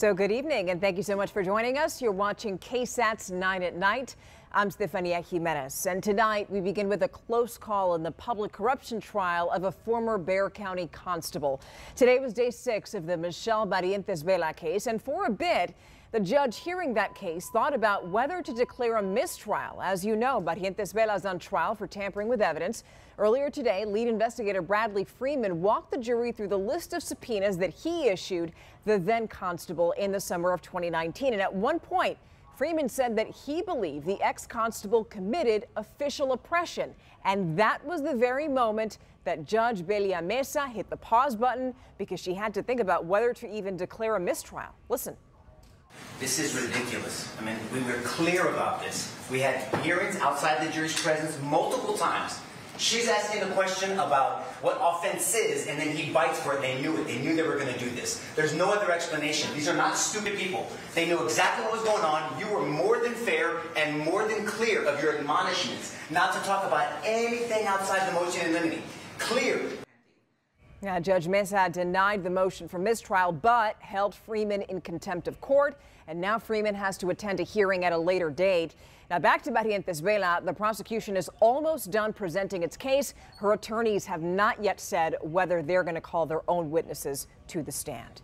So good evening and thank you so much for joining us. You're watching KSAT's 9 at Night. I'm Stephania Jimenez and tonight we begin with a close call in the public corruption trial of a former Bexar County constable. Today was day six of the Michelle Barrientos Vela case and for a bit the judge hearing that case thought about whether to declare a mistrial. As you know, Barrientos Vela is on trial for tampering with evidence. Earlier today, lead investigator Bradley Freeman walked the jury through the list of subpoenas that he issued the then constable in the summer of 2019. And at one point, Freeman said that he believed the ex-constable committed official oppression. And that was the very moment that Judge Velia Meza hit the pause button because she had to think about whether to even declare a mistrial. Listen. This is ridiculous. I mean, we were clear about this. We had hearings outside the jury's presence multiple times. She's asking the question about what offense is, and then he bites for it. They knew it. They knew they were going to do this. There's no other explanation. These are not stupid people. They knew exactly what was going on. You were more than fair and more than clear of your admonishments not to talk about anything outside the motion in limine. Clear. Judge Meza denied the motion for mistrial, but held Freeman in contempt of court. And now Freeman has to attend a hearing at a later date. Now back to Barrientos Vela. The prosecution is almost done presenting its case. Her attorneys have not yet said whether they're going to call their own witnesses to the stand.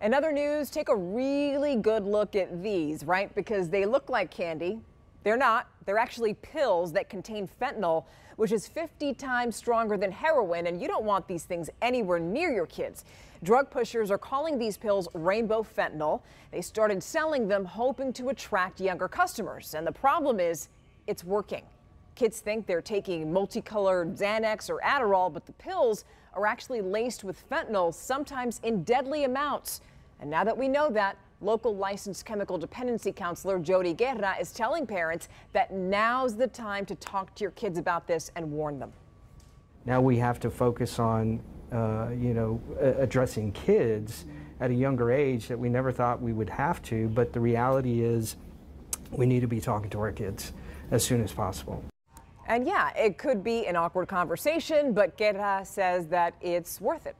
In other news, take a really good look at these, right? Because they look like candy. They're not. They're actually pills that contain fentanyl, which is 50 times stronger than heroin, and you don't want these things anywhere near your kids. Drug pushers are calling these pills rainbow fentanyl. They started selling them hoping to attract younger customers, and the problem is it's working. Kids think they're taking multicolored Xanax or Adderall, but the pills are actually laced with fentanyl, sometimes in deadly amounts. And now that we know that, Local licensed chemical dependency counselor Jody Guerra is telling parents that now's the time to talk to your kids about this and warn them. Now we have to focus on, uh, you know, addressing kids at a younger age that we never thought we would have to. But the reality is, we need to be talking to our kids as soon as possible. And yeah, it could be an awkward conversation, but Guerra says that it's worth it.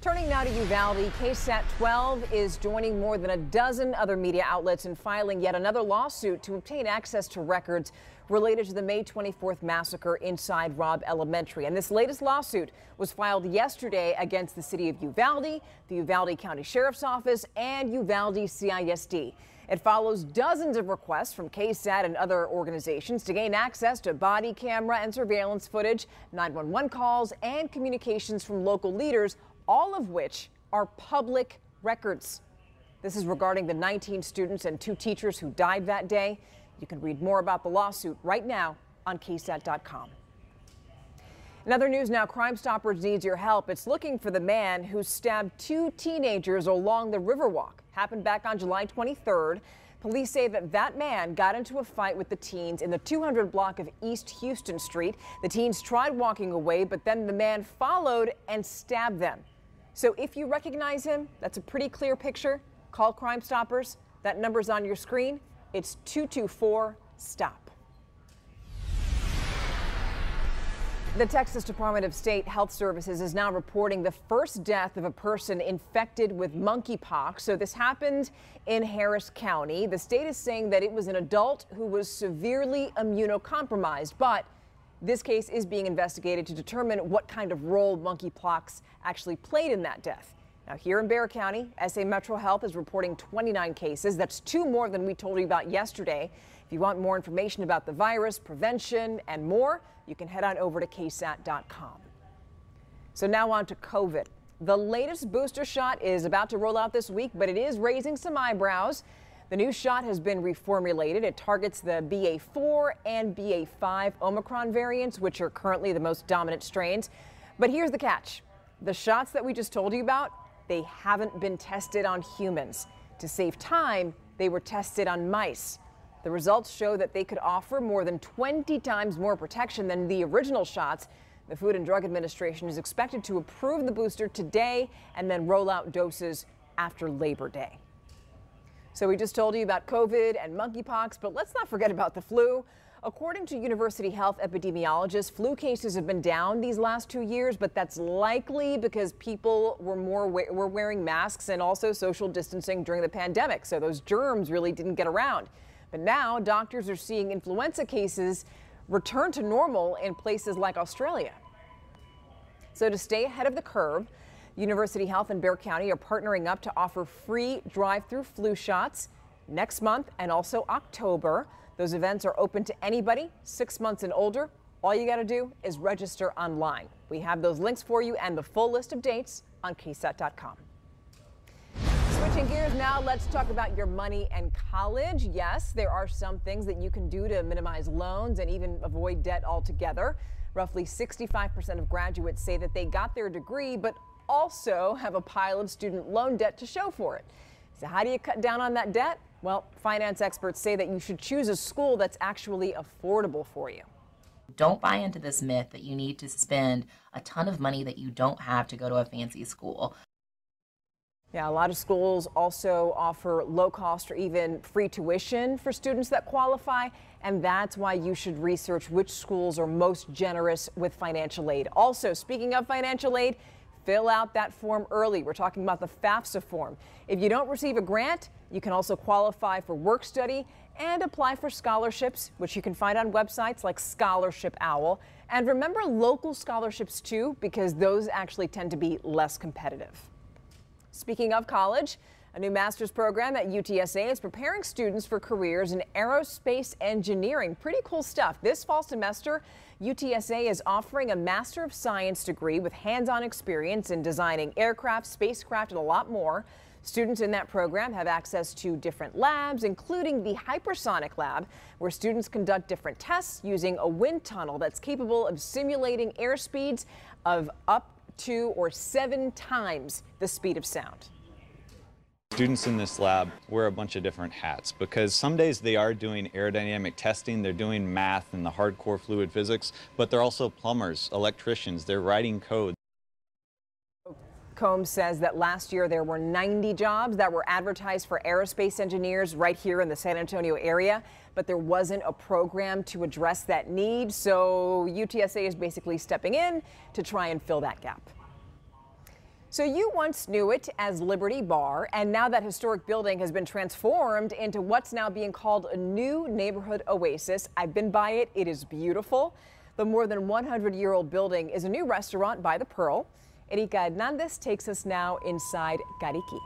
Turning now to Uvalde, KSAT 12 is joining more than a dozen other media outlets in filing yet another lawsuit to obtain access to records related to the May 24th massacre inside Robb Elementary. And this latest lawsuit was filed yesterday against the city of Uvalde, the Uvalde County Sheriff's Office, and Uvalde CISD. It follows dozens of requests from KSAT and other organizations to gain access to body camera and surveillance footage, 911 calls, and communications from local leaders all of which are public records. This is regarding the 19 students and two teachers who died that day. You can read more about the lawsuit right now on KSAT.com. In other news now, Crime Stoppers needs your help. It's looking for the man who stabbed two teenagers along the Riverwalk. Happened back on July 23rd. Police say that that man got into a fight with the teens in the 200 block of East Houston Street. The teens tried walking away, but then the man followed and stabbed them. So if you recognize him, that's a pretty clear picture. Call Crime Stoppers. That number's on your screen. It's 224 STOP. The Texas Department of State Health Services is now reporting the first death of a person infected with monkeypox. So this happened in Harris County. The state is saying that it was an adult who was severely immunocompromised, but this case is being investigated to determine what kind of role monkeypox actually played in that death. Now, here in Bexar County, SA Metro Health is reporting 29 cases. That's two more than we told you about yesterday. If you want more information about the virus, prevention, and more, you can head on over to ksat.com. So now on to COVID. The latest booster shot is about to roll out this week, but it is raising some eyebrows. The new shot has been reformulated. It targets the BA4 and BA5 Omicron variants, which are currently the most dominant strains. But here's the catch. The shots that we just told you about, they haven't been tested on humans. To save time, they were tested on mice. The results show that they could offer more than 20 times more protection than the original shots. The Food and Drug Administration is expected to approve the booster today and then roll out doses after Labor Day. So we just told you about COVID and monkeypox, but let's not forget about the flu. According to University Health epidemiologists, flu cases have been down these last two years, but that's likely because people were more were wearing masks and also social distancing during the pandemic. So those germs really didn't get around. But now doctors are seeing influenza cases return to normal in places like Australia. So to stay ahead of the curve, University Health and Bexar County are partnering up to offer free drive-through flu shots next month and also October. Those events are open to anybody six months and older. All you got to do is register online. We have those links for you and the full list of dates on KSAT.com. Switching gears now, let's talk about your money and college. Yes, there are some things that you can do to minimize loans and even avoid debt altogether. Roughly 65% of graduates say that they got their degree, but also have a pile of student loan debt to show for it. So, how do you cut down on that debt? Well, finance experts say that you should choose a school that's actually affordable for you. Don't buy into this myth that you need to spend a ton of money that you don't have to go to a fancy school. Yeah, a lot of schools also offer low cost or even free tuition for students that qualify, and that's why you should research which schools are most generous with financial aid. Also, speaking of financial aid, fill out that form early. We're talking about the FAFSA form. If you don't receive a grant, you can also qualify for work study and apply for scholarships, which you can find on websites like Scholarship Owl. And remember local scholarships too, because those actually tend to be less competitive. Speaking of college, a new master's program at UTSA is preparing students for careers in aerospace engineering. Pretty cool stuff. This fall semester, UTSA is offering a Master of Science degree with hands-on experience in designing aircraft, spacecraft, and a lot more. Students in that program have access to different labs, including the Hypersonic Lab, where students conduct different tests using a wind tunnel that's capable of simulating airspeeds of up to or seven times the speed of sound. Students in this lab wear a bunch of different hats because some days they are doing aerodynamic testing, they're doing math and the hardcore fluid physics, but they're also plumbers, electricians, they're writing code. Combs says that last year there were 90 jobs that were advertised for aerospace engineers right here in the San Antonio area, but there wasn't a program to address that need. So UTSA is basically stepping in to try and fill that gap. So you once knew it as Liberty Bar, and now that historic building has been transformed into what's now being called a new neighborhood oasis. I've been by it. It is beautiful. The more than 100 year old building is a new restaurant by the Pearl. Erica Hernandez takes us now inside Carriqui.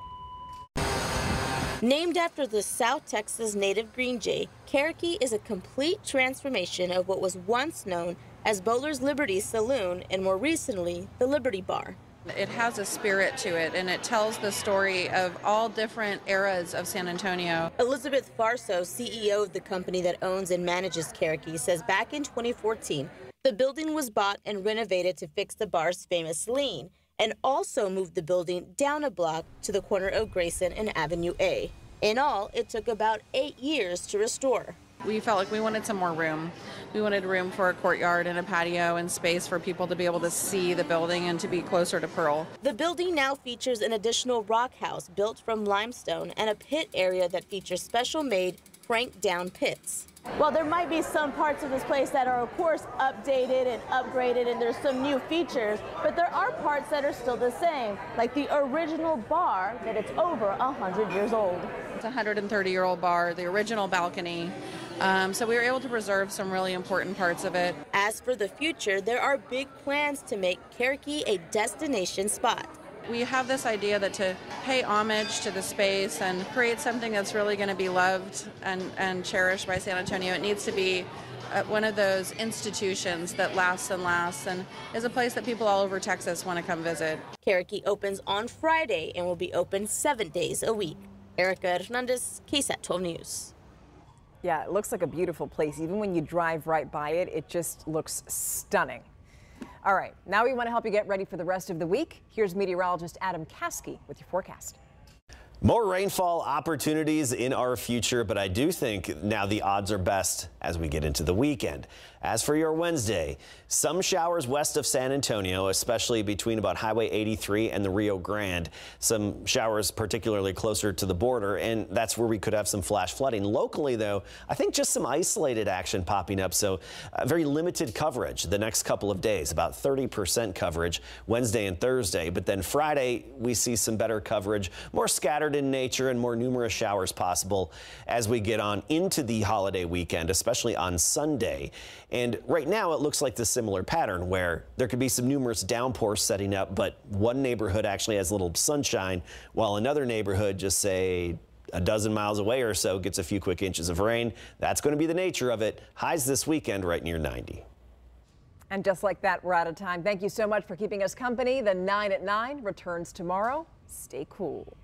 Named after the South Texas native green jay, Carriqui is a complete transformation of what was once known as Boehler's Liberty Saloon and more recently, the Liberty Bar. It has a spirit to it and it tells the story of all different eras of San Antonio. Elizabeth Fauerso, CEO of the company that owns and manages Carriqui, says back in 2014, the building was bought and renovated to fix the bar's famous lean and also moved the building down a block to the corner of Grayson and Avenue A. In all, it took about eight years to restore. We felt like we wanted some more room. We wanted room for a courtyard and a patio and space for people to be able to see the building and to be closer to Pearl. The building now features an additional rock house built from limestone and a pit area that features special made crank down pits. Well, there might be some parts of this place that are, of course, updated and upgraded, and there's some new features, but there are parts that are still the same, like the original bar that it's over 100 years old. It's a 130 year old bar, the original balcony. Um, so we were able to preserve some really important parts of it. As for the future, there are big plans to make Carriqui a destination spot. We have this idea that to pay homage to the space and create something that's really going to be loved and, and cherished by San Antonio, it needs to be uh, one of those institutions that lasts and lasts and is a place that people all over Texas want to come visit. Carriqui opens on Friday and will be open seven days a week. Erica Hernandez, KSAT 12 News. Yeah, it looks like a beautiful place. Even when you drive right by it, it just looks stunning. All right, now we want to help you get ready for the rest of the week. Here's meteorologist Adam Caskey with your forecast. More rainfall opportunities in our future, but I do think now the odds are best as we get into the weekend. As for your Wednesday, some showers west of San Antonio, especially between about Highway 83 and the Rio Grande. Some showers particularly closer to the border, and that's where we could have some flash flooding. Locally, though, I think just some isolated action popping up, so uh, very limited coverage the next couple of days, about 30% coverage Wednesday and Thursday. But then Friday, we see some better coverage, more scattered in nature and more numerous showers possible as we get on into the holiday weekend, especially on Sunday. And right now it looks like the similar pattern where there could be some numerous downpours setting up, but one neighborhood actually has a little sunshine while another neighborhood just say a dozen miles away or so gets a few quick inches of rain. That's going to be the nature of it. Highs this weekend right near 90. And just like that, we're out of time. Thank you so much for keeping us company. The 9 at 9 returns tomorrow. Stay cool.